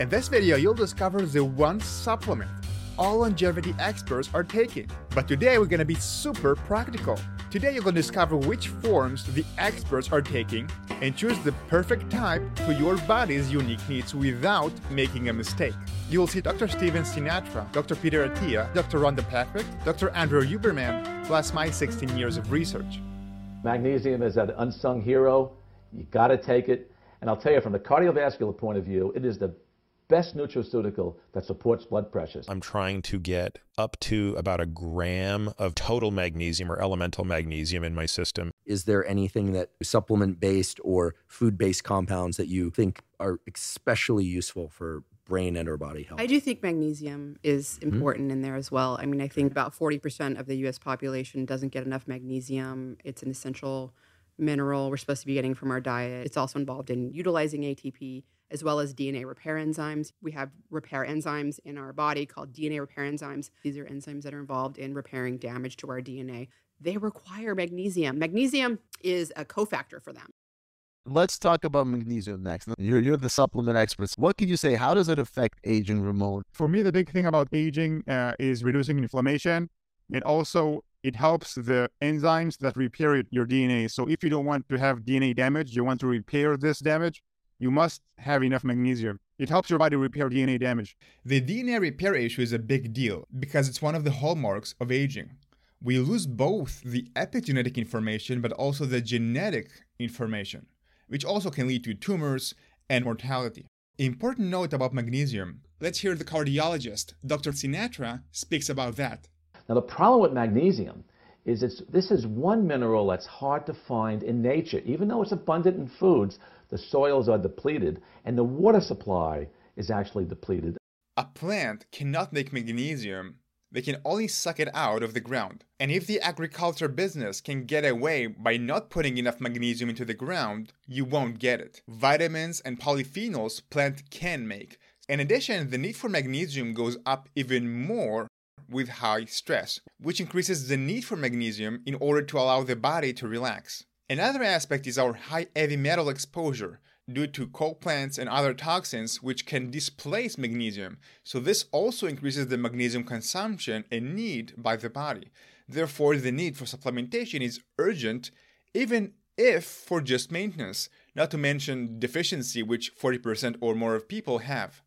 In this video, you'll discover the one supplement all longevity experts are taking. But today we're gonna be super practical. Today you're gonna discover which forms the experts are taking and choose the perfect type for your body's unique needs without making a mistake. You will see Dr. Stephen Sinatra, Dr. Peter Attia, Dr. Rhonda Patrick, Dr. Andrew Huberman, plus my 16 years of research. Magnesium is an unsung hero. You gotta take it. And I'll tell you, from the cardiovascular point of view, it is the best nutraceutical that supports blood pressures. I'm trying to get up to about a gram of total magnesium or elemental magnesium in my system. Is there anything that supplement based or food based compounds that you think are especially useful for brain and or body health? I do think magnesium is important mm-hmm. in there as well. I mean, I think about 40% of the US population doesn't get enough magnesium. It's an essential mineral we're supposed to be getting from our diet. It's also involved in utilizing ATP as well as DNA repair enzymes. We have repair enzymes in our body called DNA repair enzymes. These are enzymes that are involved in repairing damage to our DNA. They require magnesium. Magnesium is a cofactor for them. Let's talk about magnesium next. You're, you're the supplement experts. What can you say? How does it affect aging, Ramon? For me, the big thing about aging uh, is reducing inflammation. And also, it helps the enzymes that repair your DNA. So if you don't want to have DNA damage, you want to repair this damage, you must have enough magnesium. It helps your body repair DNA damage. The DNA repair issue is a big deal because it's one of the hallmarks of aging. We lose both the epigenetic information but also the genetic information, which also can lead to tumors and mortality. Important note about magnesium. Let's hear the cardiologist, Dr. Sinatra, speaks about that. Now, the problem with magnesium is it's, this is one mineral that's hard to find in nature. Even though it's abundant in foods, the soils are depleted and the water supply is actually depleted. A plant cannot make magnesium. They can only suck it out of the ground. And if the agriculture business can get away by not putting enough magnesium into the ground, you won't get it. Vitamins and polyphenols plant can make. In addition, the need for magnesium goes up even more with high stress, which increases the need for magnesium in order to allow the body to relax. Another aspect is our high heavy metal exposure due to coal plants and other toxins which can displace magnesium. So this also increases the magnesium consumption and need by the body. Therefore, the need for supplementation is urgent even if for just maintenance, not to mention deficiency which 40% or more of people have.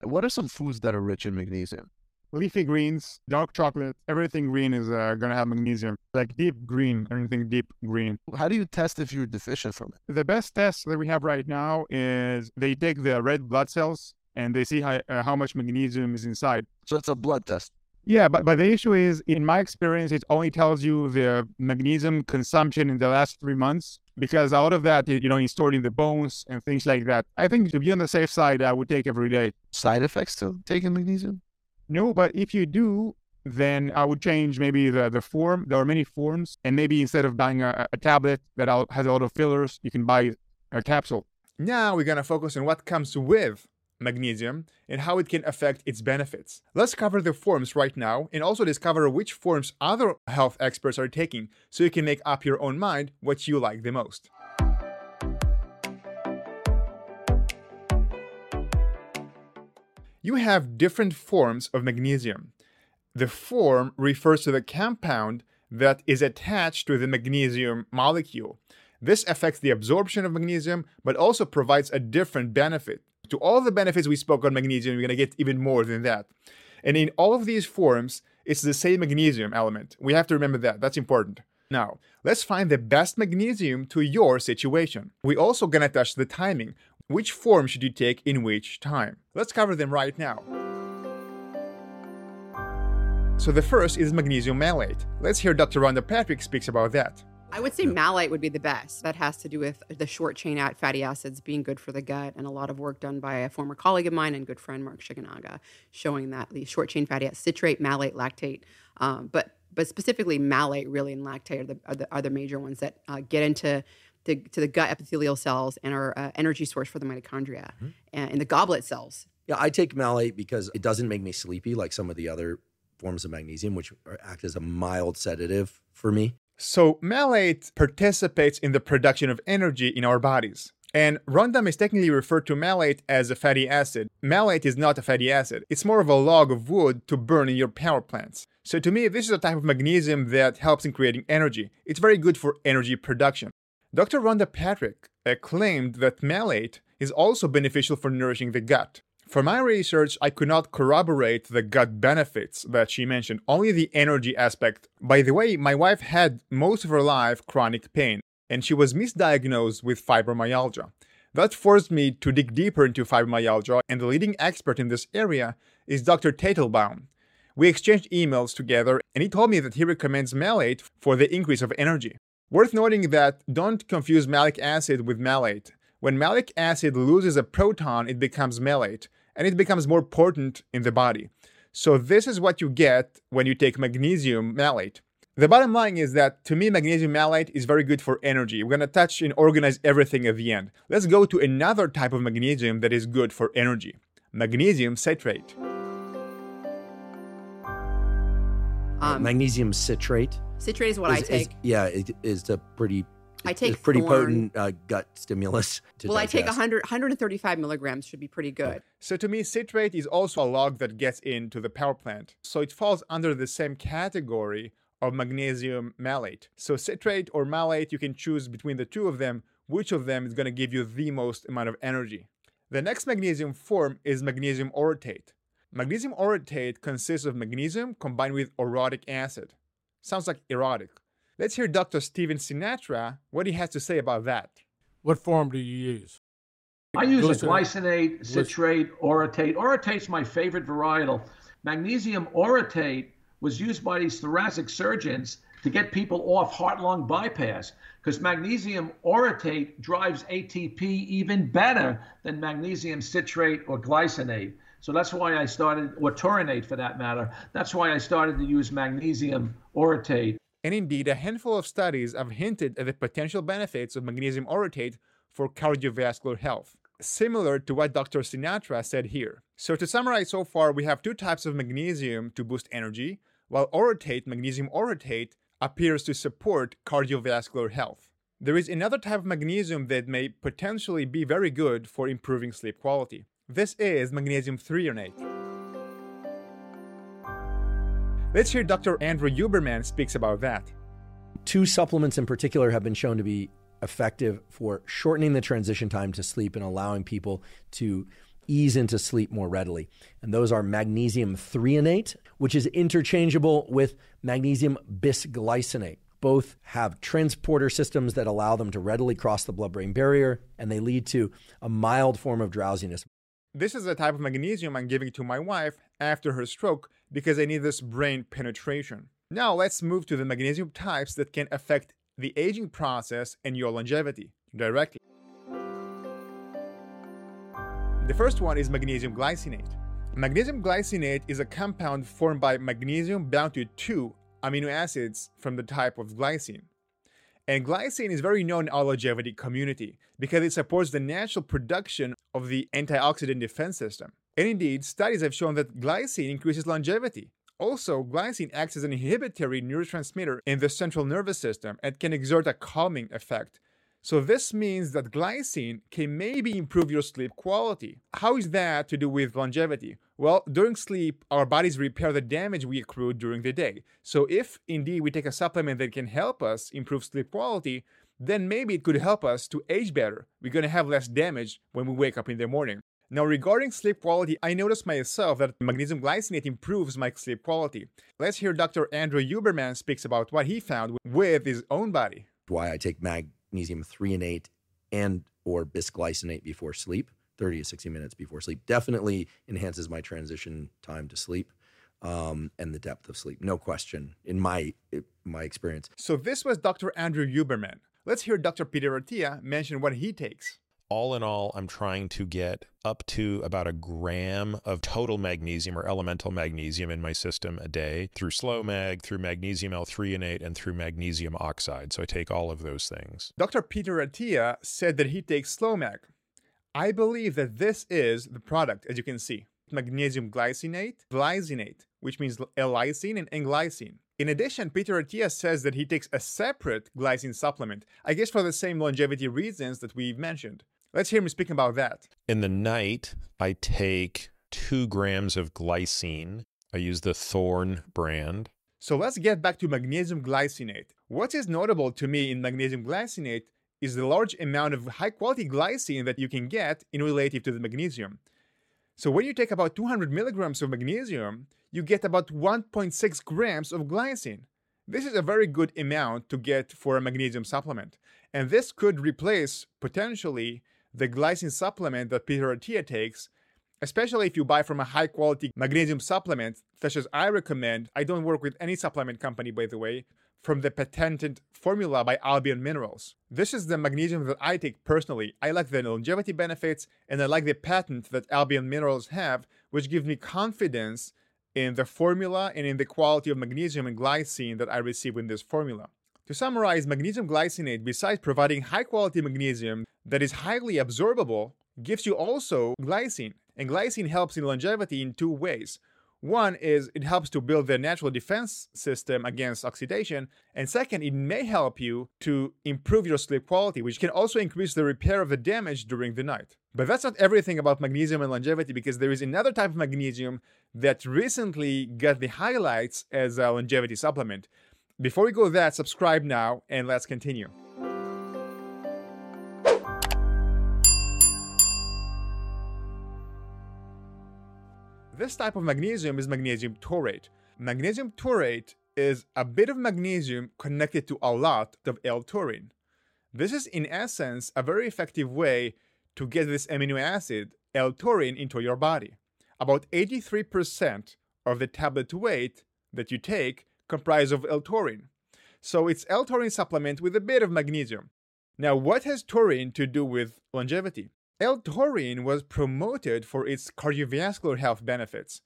What are some foods that are rich in magnesium? Leafy greens, dark chocolate, everything green is uh, going to have magnesium. Like deep green, anything deep green. How do you test if you're deficient from it? The best test that we have right now is they take the red blood cells and they see how, uh, how much magnesium is inside. So it's a blood test. Yeah, but, but the issue is, in my experience, it only tells you the magnesium consumption in the last three months because out of that, you know, it's stored in the bones and things like that. I think to be on the safe side, I would take every day. Side effects to taking magnesium? No, but if you do, then I would change maybe the, the form. There are many forms, and maybe instead of buying a, a tablet that has a lot of fillers, you can buy a capsule. Now we're gonna focus on what comes with magnesium, and how it can affect its benefits. Let's cover the forms right now and also discover which forms other health experts are taking so you can make up your own mind what you like the most. You have different forms of magnesium. The form refers to the compound that is attached to the magnesium molecule. This affects the absorption of magnesium, but also provides a different benefit to all the benefits we spoke on magnesium, we're going to get even more than that. And in all of these forms, it's the same magnesium element. We have to remember that. That's important. Now, let's find the best magnesium to your situation. We're also to touch the timing. Which form should you take in which time? Let's cover them right now. So the first is magnesium malate. Let's hear Dr. Rhonda Patrick speaks about that. I would say malate would be the best. That has to do with the short chain fatty acids being good for the gut, and a lot of work done by a former colleague of mine and good friend Mark Shigenaga, showing that the short chain fatty acids, citrate, malate, lactate, um, but but specifically malate really and lactate are the are the, are the major ones that uh, get into the, to the gut epithelial cells and are uh, energy source for the mitochondria mm-hmm. and in the goblet cells. Yeah, I take malate because it doesn't make me sleepy like some of the other forms of magnesium, which act as a mild sedative for me. So, malate participates in the production of energy in our bodies. And rondam is technically referred to malate as a fatty acid. Malate is not a fatty acid, it's more of a log of wood to burn in your power plants. So, to me, this is a type of magnesium that helps in creating energy. It's very good for energy production. Dr. Rhonda Patrick claimed that malate is also beneficial for nourishing the gut. For my research, I could not corroborate the gut benefits that she mentioned, only the energy aspect. By the way, my wife had most of her life chronic pain, and she was misdiagnosed with fibromyalgia. That forced me to dig deeper into fibromyalgia, and the leading expert in this area is Dr. Teitelbaum. We exchanged emails together, and he told me that he recommends malate for the increase of energy. Worth noting that don't confuse malic acid with malate. When malic acid loses a proton, it becomes malate, and it becomes more potent in the body. So, this is what you get when you take magnesium malate. The bottom line is that to me, magnesium malate is very good for energy. We're going to touch and organize everything at the end. Let's go to another type of magnesium that is good for energy magnesium citrate. Um, Magnesium citrate. citrate is what I is- is- take. yeah, it is a pretty. I take it's pretty Thorne. potent uh, gut stimulus. To well, I take digest. 100, 135 milligrams should be pretty good. So to me, citrate is also a log that gets into the power plant. So it falls under the same category of magnesium malate. So citrate or malate, you can choose between the two of them, which of them is going to give you the most amount of energy. The next magnesium form is magnesium orotate. Magnesium orotate consists of magnesium combined with orotic acid. Sounds like erotic. Let's hear Dr. Stephen Sinatra what he has to say about that. What form do you use? I use a Glycinate. glycinate, citrate, orotate. Orotate's my favorite varietal. Magnesium orotate was used by these thoracic surgeons to get people off heart-lung bypass because magnesium orotate drives ATP even better than magnesium citrate or glycinate. So that's why I started, or taurinate for that matter. That's why I started to use magnesium orotate. And indeed, a handful of studies have hinted at the potential benefits of magnesium orotate for cardiovascular health, similar to what Dr. Sinatra said here. So, to summarize so far, we have two types of magnesium to boost energy, while orotate, magnesium orotate, appears to support cardiovascular health. There is another type of magnesium that may potentially be very good for improving sleep quality. This is magnesium threonate. Let's hear Dr. Andrew Huberman speaks about that. Two supplements in particular have been shown to be effective for shortening the transition time to sleep and allowing people to ease into sleep more readily. And those are magnesium threonate, which is interchangeable with magnesium bisglycinate. Both have transporter systems that allow them to readily cross the blood brain barrier, and they lead to a mild form of drowsiness. This is the type of magnesium I'm giving to my wife after her stroke because I need this brain penetration. Now let's move to the magnesium types that can affect the aging process and your longevity directly. The first one is magnesium glycinate. Magnesium glycinate is a compound formed by magnesium bound to two amino acids from the type of glycine. And glycine is very known in our longevity community because it supports the natural production of the antioxidant defense system. And indeed, studies have shown that glycine increases longevity. Also, glycine acts as an inhibitory neurotransmitter in the central nervous system and can exert a calming effect. So, this means that glycine can maybe improve your sleep quality. How is that to do with longevity? Well, during sleep, our bodies repair the damage we accrued during the day. So, if indeed we take a supplement that can help us improve sleep quality, then maybe it could help us to age better. We're going to have less damage when we wake up in the morning. Now, regarding sleep quality, I noticed myself that magnesium glycinate improves my sleep quality. Let's hear Dr. Andrew Huberman speaks about what he found with his own body. Why I take magnesium threonate and or bisglycinate before sleep, 30 to 60 minutes before sleep, definitely enhances my transition time to sleep um, and the depth of sleep. No question, in my in my experience. So this was Dr. Andrew Huberman. Let's hear Dr. Peter Attia mention what he takes. All in all, I'm trying to get up to about a gram of total magnesium or elemental magnesium in my system a day through slow mag, through magnesium L-threonate, and through magnesium oxide. So I take all of those things. Dr. Peter Attia said that he takes Slowmag. I believe that this is the product, as you can see. Magnesium glycinate, glycinate, which means L-lysine and N-glycine. In addition, Peter Attia says that he takes a separate glycine supplement, I guess for the same longevity reasons that we've mentioned. Let's hear him speak about that. In the night, I take two grams of glycine. I use the Thorne brand. So let's get back to magnesium glycinate. What is notable to me in magnesium glycinate is the large amount of high quality glycine that you can get in relative to the magnesium. So when you take about 200 milligrams of magnesium, you get about 1.6 grams of glycine. This is a very good amount to get for a magnesium supplement. And this could replace potentially the glycine supplement that Peter Attia takes, especially if you buy from a high quality magnesium supplement, such as I recommend. I don't work with any supplement company, by the way, from the patented formula by Albion Minerals. This is the magnesium that I take personally. I like the longevity benefits and I like the patent that Albion Minerals have, which gives me confidence in the formula and in the quality of magnesium and glycine that I receive in this formula. To summarize, magnesium glycinate, besides providing high quality magnesium that is highly absorbable, gives you also glycine. And glycine helps in longevity in two ways. One is it helps to build the natural defense system against oxidation. And second, it may help you to improve your sleep quality, which can also increase the repair of the damage during the night. But that's not everything about magnesium and longevity because there is another type of magnesium that recently got the highlights as a longevity supplement. Before we go that, subscribe now and let's continue. This type of magnesium is magnesium taurate. Magnesium taurate is a bit of magnesium connected to a lot of L-taurine. This is in essence a very effective way to get this amino acid, L-taurine, into your body. About 83% of the tablet weight that you take comprise of L-taurine. So it's L-taurine supplement with a bit of magnesium. Now, what has taurine to do with longevity? L-taurine was promoted for its cardiovascular health benefits.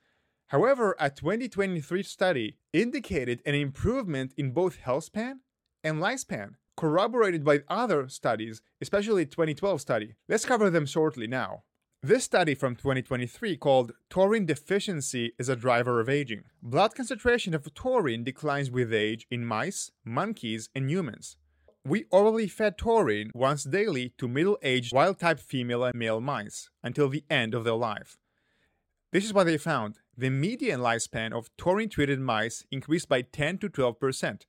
However, a 2023 study indicated an improvement in both health span and lifespan, corroborated by other studies, especially 2012 study. Let's cover them shortly now. This study from 2023 called Taurine Deficiency is a Driver of Aging. Blood concentration of taurine declines with age in mice, monkeys, and humans. We orally fed taurine once daily to middle aged wild type female and male mice until the end of their life. This is what they found. The median lifespan of taurine treated mice increased by 10 to 12%.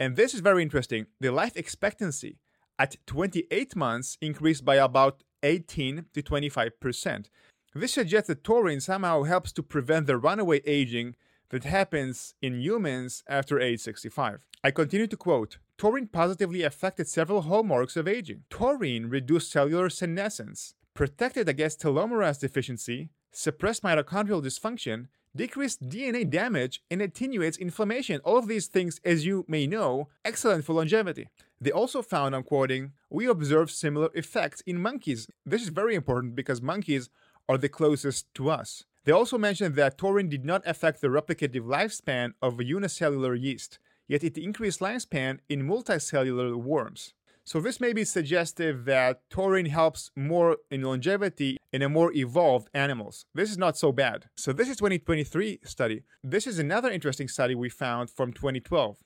And this is very interesting. The life expectancy at 28 months increased by about 18 to 25%. This suggests that taurine somehow helps to prevent the runaway aging that happens in humans after age 65. I continue to quote Taurine positively affected several hallmarks of aging. Taurine reduced cellular senescence, protected against telomerase deficiency, suppressed mitochondrial dysfunction, decreased DNA damage, and attenuates inflammation. All of these things, as you may know, excellent for longevity. They also found, I'm quoting, we observed similar effects in monkeys. This is very important because monkeys are the closest to us. They also mentioned that taurine did not affect the replicative lifespan of a unicellular yeast yet it increased lifespan in multicellular worms. So this may be suggestive that taurine helps more in longevity in a more evolved animals. This is not so bad. So this is 2023 study. This is another interesting study we found from 2012.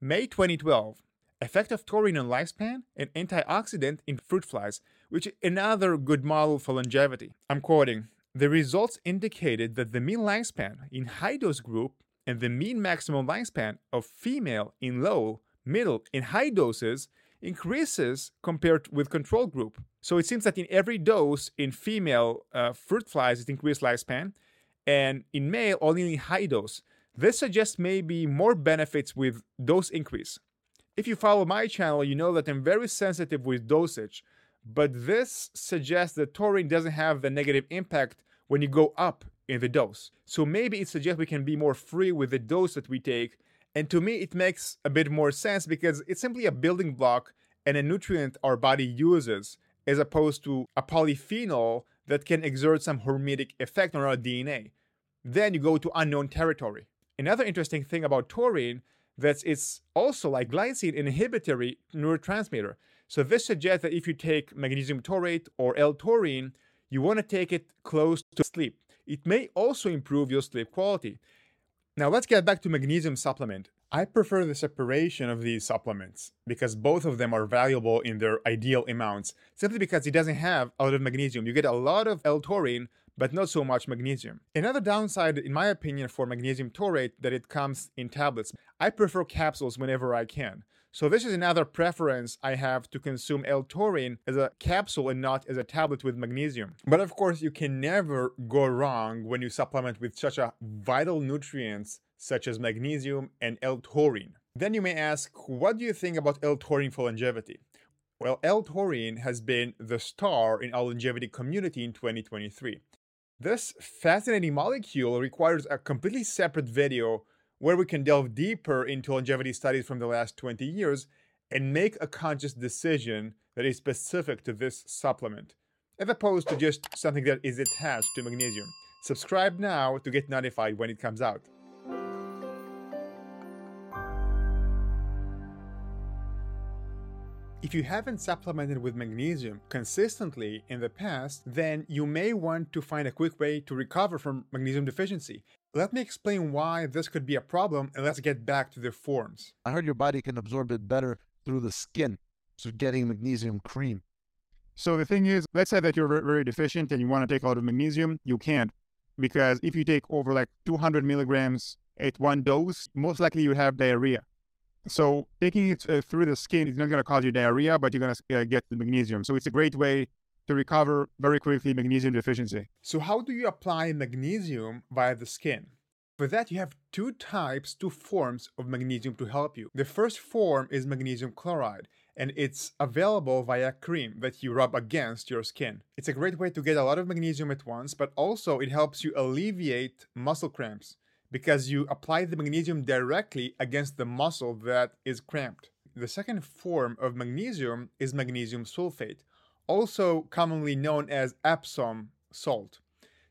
May 2012. Effect of taurine on lifespan and antioxidant in fruit flies, which is another good model for longevity. I'm quoting, the results indicated that the mean lifespan in high dose group and the mean maximum lifespan of female in low, middle, and high doses increases compared with control group. So it seems that in every dose in female uh, fruit flies, it increased lifespan, and in male, only in high dose. This suggests maybe more benefits with dose increase. If you follow my channel, you know that I'm very sensitive with dosage, but this suggests that taurine doesn't have the negative impact when you go up in the dose. So maybe it suggests we can be more free with the dose that we take. And to me, it makes a bit more sense because it's simply a building block and a nutrient our body uses, as opposed to a polyphenol that can exert some hormetic effect on our DNA. Then you go to unknown territory. Another interesting thing about taurine that it's also like glycine inhibitory neurotransmitter. So this suggests that if you take magnesium taurate or L-taurine, you want to take it close to sleep. It may also improve your sleep quality. Now let's get back to magnesium supplement. I prefer the separation of these supplements because both of them are valuable in their ideal amounts, simply because it doesn't have a lot of magnesium. You get a lot of L-taurine, but not so much magnesium. Another downside, in my opinion, for magnesium taurate that it comes in tablets. I prefer capsules whenever I can. So this is another preference I have to consume L-taurine as a capsule and not as a tablet with magnesium. But of course, you can never go wrong when you supplement with such a vital nutrients such as magnesium and L-taurine. Then you may ask, what do you think about L-taurine for longevity? Well, L-taurine has been the star in our longevity community in 2023. This fascinating molecule requires a completely separate video where we can delve deeper into longevity studies from the last 20 years and make a conscious decision that is specific to this supplement, as opposed to just something that is attached to magnesium. Subscribe now to get notified when it comes out. If you haven't supplemented with magnesium consistently in the past, then you may want to find a quick way to recover from magnesium deficiency. Let me explain why this could be a problem and let's get back to the forms. I heard your body can absorb it better through the skin, so getting magnesium cream. So the thing is, let's say that you're very deficient and you want to take a lot of magnesium, you can't. Because if you take over like 200 milligrams at one dose, most likely you have diarrhea. So taking it uh, through the skin is not going to cause you diarrhea, but you're going to uh, get the magnesium. So it's a great way to recover very quickly magnesium deficiency. So how do you apply magnesium via the skin? For that, you have two types, two forms of magnesium to help you. The first form is magnesium chloride, and it's available via cream that you rub against your skin. It's a great way to get a lot of magnesium at once, but also it helps you alleviate muscle cramps because you apply the magnesium directly against the muscle that is cramped. The second form of magnesium is magnesium sulfate, also commonly known as Epsom salt.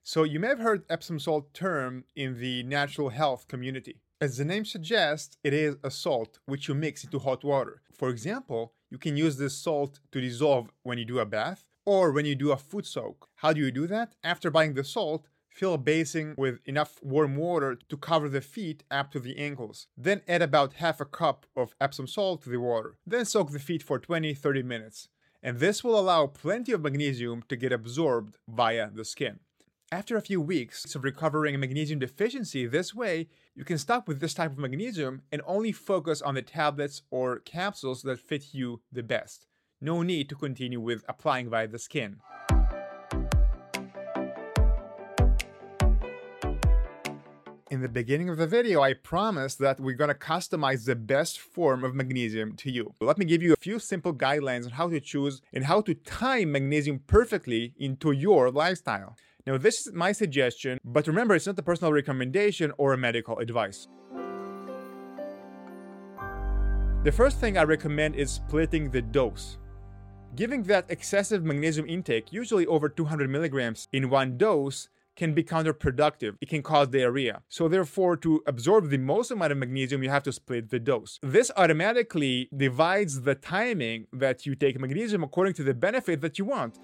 So you may have heard Epsom salt term in the natural health community. As the name suggests, it is a salt which you mix into hot water. For example, you can use this salt to dissolve when you do a bath or when you do a foot soak. How do you do that? After buying the salt, fill a basin with enough warm water to cover the feet up to the ankles. Then add about half a cup of Epsom salt to the water. Then soak the feet for 20-30 minutes. And this will allow plenty of magnesium to get absorbed via the skin. After a few weeks of recovering magnesium deficiency this way, you can stop with this type of magnesium and only focus on the tablets or capsules that fit you the best. No need to continue with applying via the skin. In the beginning of the video, I promised that we're gonna customize the best form of magnesium to you. Let me give you a few simple guidelines on how to choose and how to time magnesium perfectly into your lifestyle. Now, this is my suggestion, but remember, it's not a personal recommendation or a medical advice. The first thing I recommend is splitting the dose. Giving that excessive magnesium intake, usually over 200 milligrams in one dose, can be counterproductive. It can cause diarrhea. So therefore, to absorb the most amount of magnesium, you have to split the dose. This automatically divides the timing that you take magnesium according to the benefit that you want.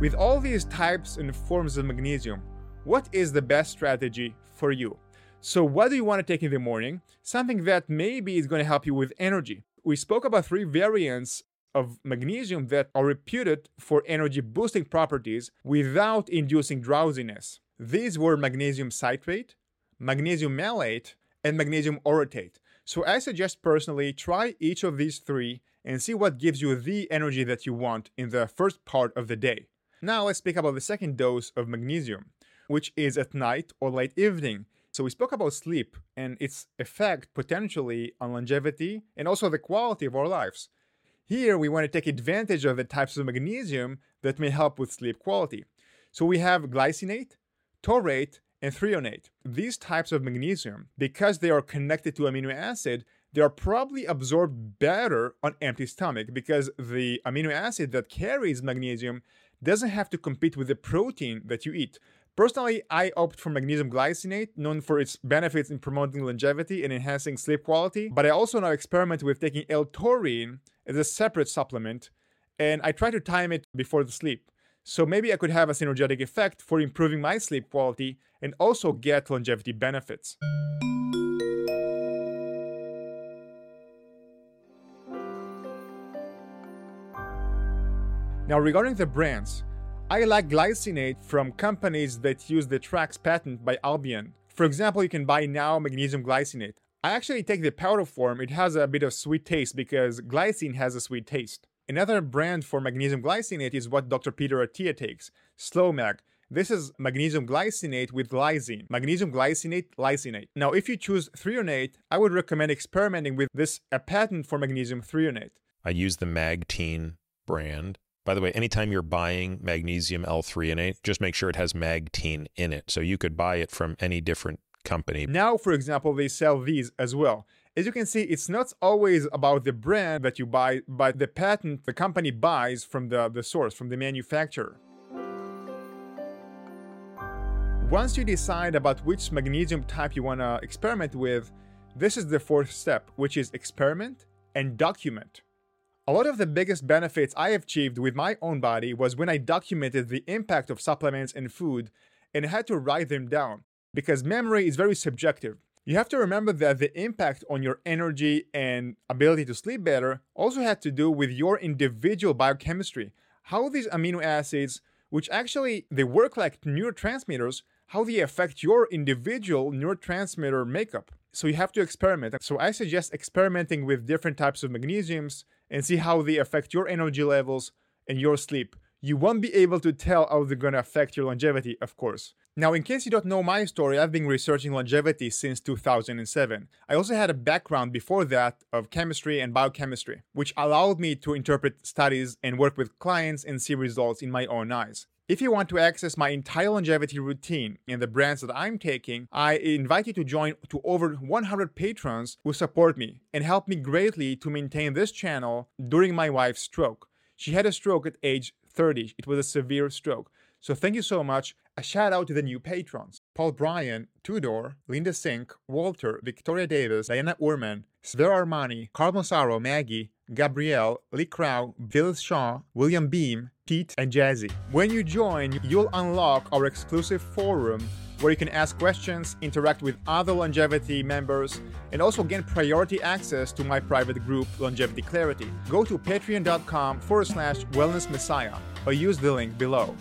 With all these types and forms of magnesium, what is the best strategy for you? So what do you want to take in the morning? Something that maybe is going to help you with energy. We spoke about three variants of magnesium that are reputed for energy boosting properties without inducing drowsiness. These were magnesium citrate, magnesium malate, and magnesium orotate. So I suggest personally try each of these three and see what gives you the energy that you want in the first part of the day. Now let's speak about the second dose of magnesium, which is at night or late evening. So we spoke about sleep and its effect potentially on longevity and also the quality of our lives. Here, we want to take advantage of the types of magnesium that may help with sleep quality. So we have glycinate, taurate, and threonate. These types of magnesium, because they are connected to amino acid, they are probably absorbed better on empty stomach because the amino acid that carries magnesium doesn't have to compete with the protein that you eat. Personally, I opt for magnesium glycinate, known for its benefits in promoting longevity and enhancing sleep quality. But I also now experiment with taking L-taurine as a separate supplement, and I try to time it before the sleep. So maybe I could have a synergetic effect for improving my sleep quality and also get longevity benefits. Now, regarding the brands, I like glycinate from companies that use the TRAACS patent by Albion. For example, you can buy now magnesium glycinate. I actually take the powder form, it has a bit of sweet taste because glycine has a sweet taste. Another brand for magnesium glycinate is what Dr. Peter Attia takes, SlowMag. This is magnesium glycinate with lysine, magnesium glycinate lysinate. Now, if you choose threonate, I would recommend experimenting with this a patent for magnesium threonate. I use the Magtein brand. By the way, anytime you're buying magnesium L-threonate, just make sure it has Magtein in it. So you could buy it from any different company. Now, for example, they sell these as well. As you can see, it's not always about the brand that you buy, but the patent the company buys from the, the source, from the manufacturer. Once you decide about which magnesium type you want to experiment with, this is the fourth step, which is experiment and document. A lot of the biggest benefits I achieved with my own body was when I documented the impact of supplements and food and had to write them down because memory is very subjective. You have to remember that the impact on your energy and ability to sleep better also had to do with your individual biochemistry. How these amino acids, which actually they work like neurotransmitters, how they affect your individual neurotransmitter makeup. So you have to experiment. So I suggest experimenting with different types of magnesiums and see how they affect your energy levels and your sleep. You won't be able to tell how they're to affect your longevity, of course. Now, in case you don't know my story, I've been researching longevity since 2007. I also had a background before that of chemistry and biochemistry, which allowed me to interpret studies and work with clients and see results in my own eyes. If you want to access my entire longevity routine and the brands that I'm taking, I invite you to join to over 100 patrons who support me and help me greatly to maintain this channel during my wife's stroke. She had a stroke at age 30. It was a severe stroke. So thank you so much. A shout out to the new patrons Paul Bryan, Tudor, Linda Sink, Walter, Victoria Davis, Diana Urman, Sver Armani, Carl Mosaro, Maggie, Gabrielle, Lee Crow, Bill Shaw, William Beam, Pete, and Jazzy. When you join, you'll unlock our exclusive forum where you can ask questions, interact with other longevity members, and also gain priority access to my private group, Longevity Clarity. Go to patreon.com forward slash wellness messiah or use the link below.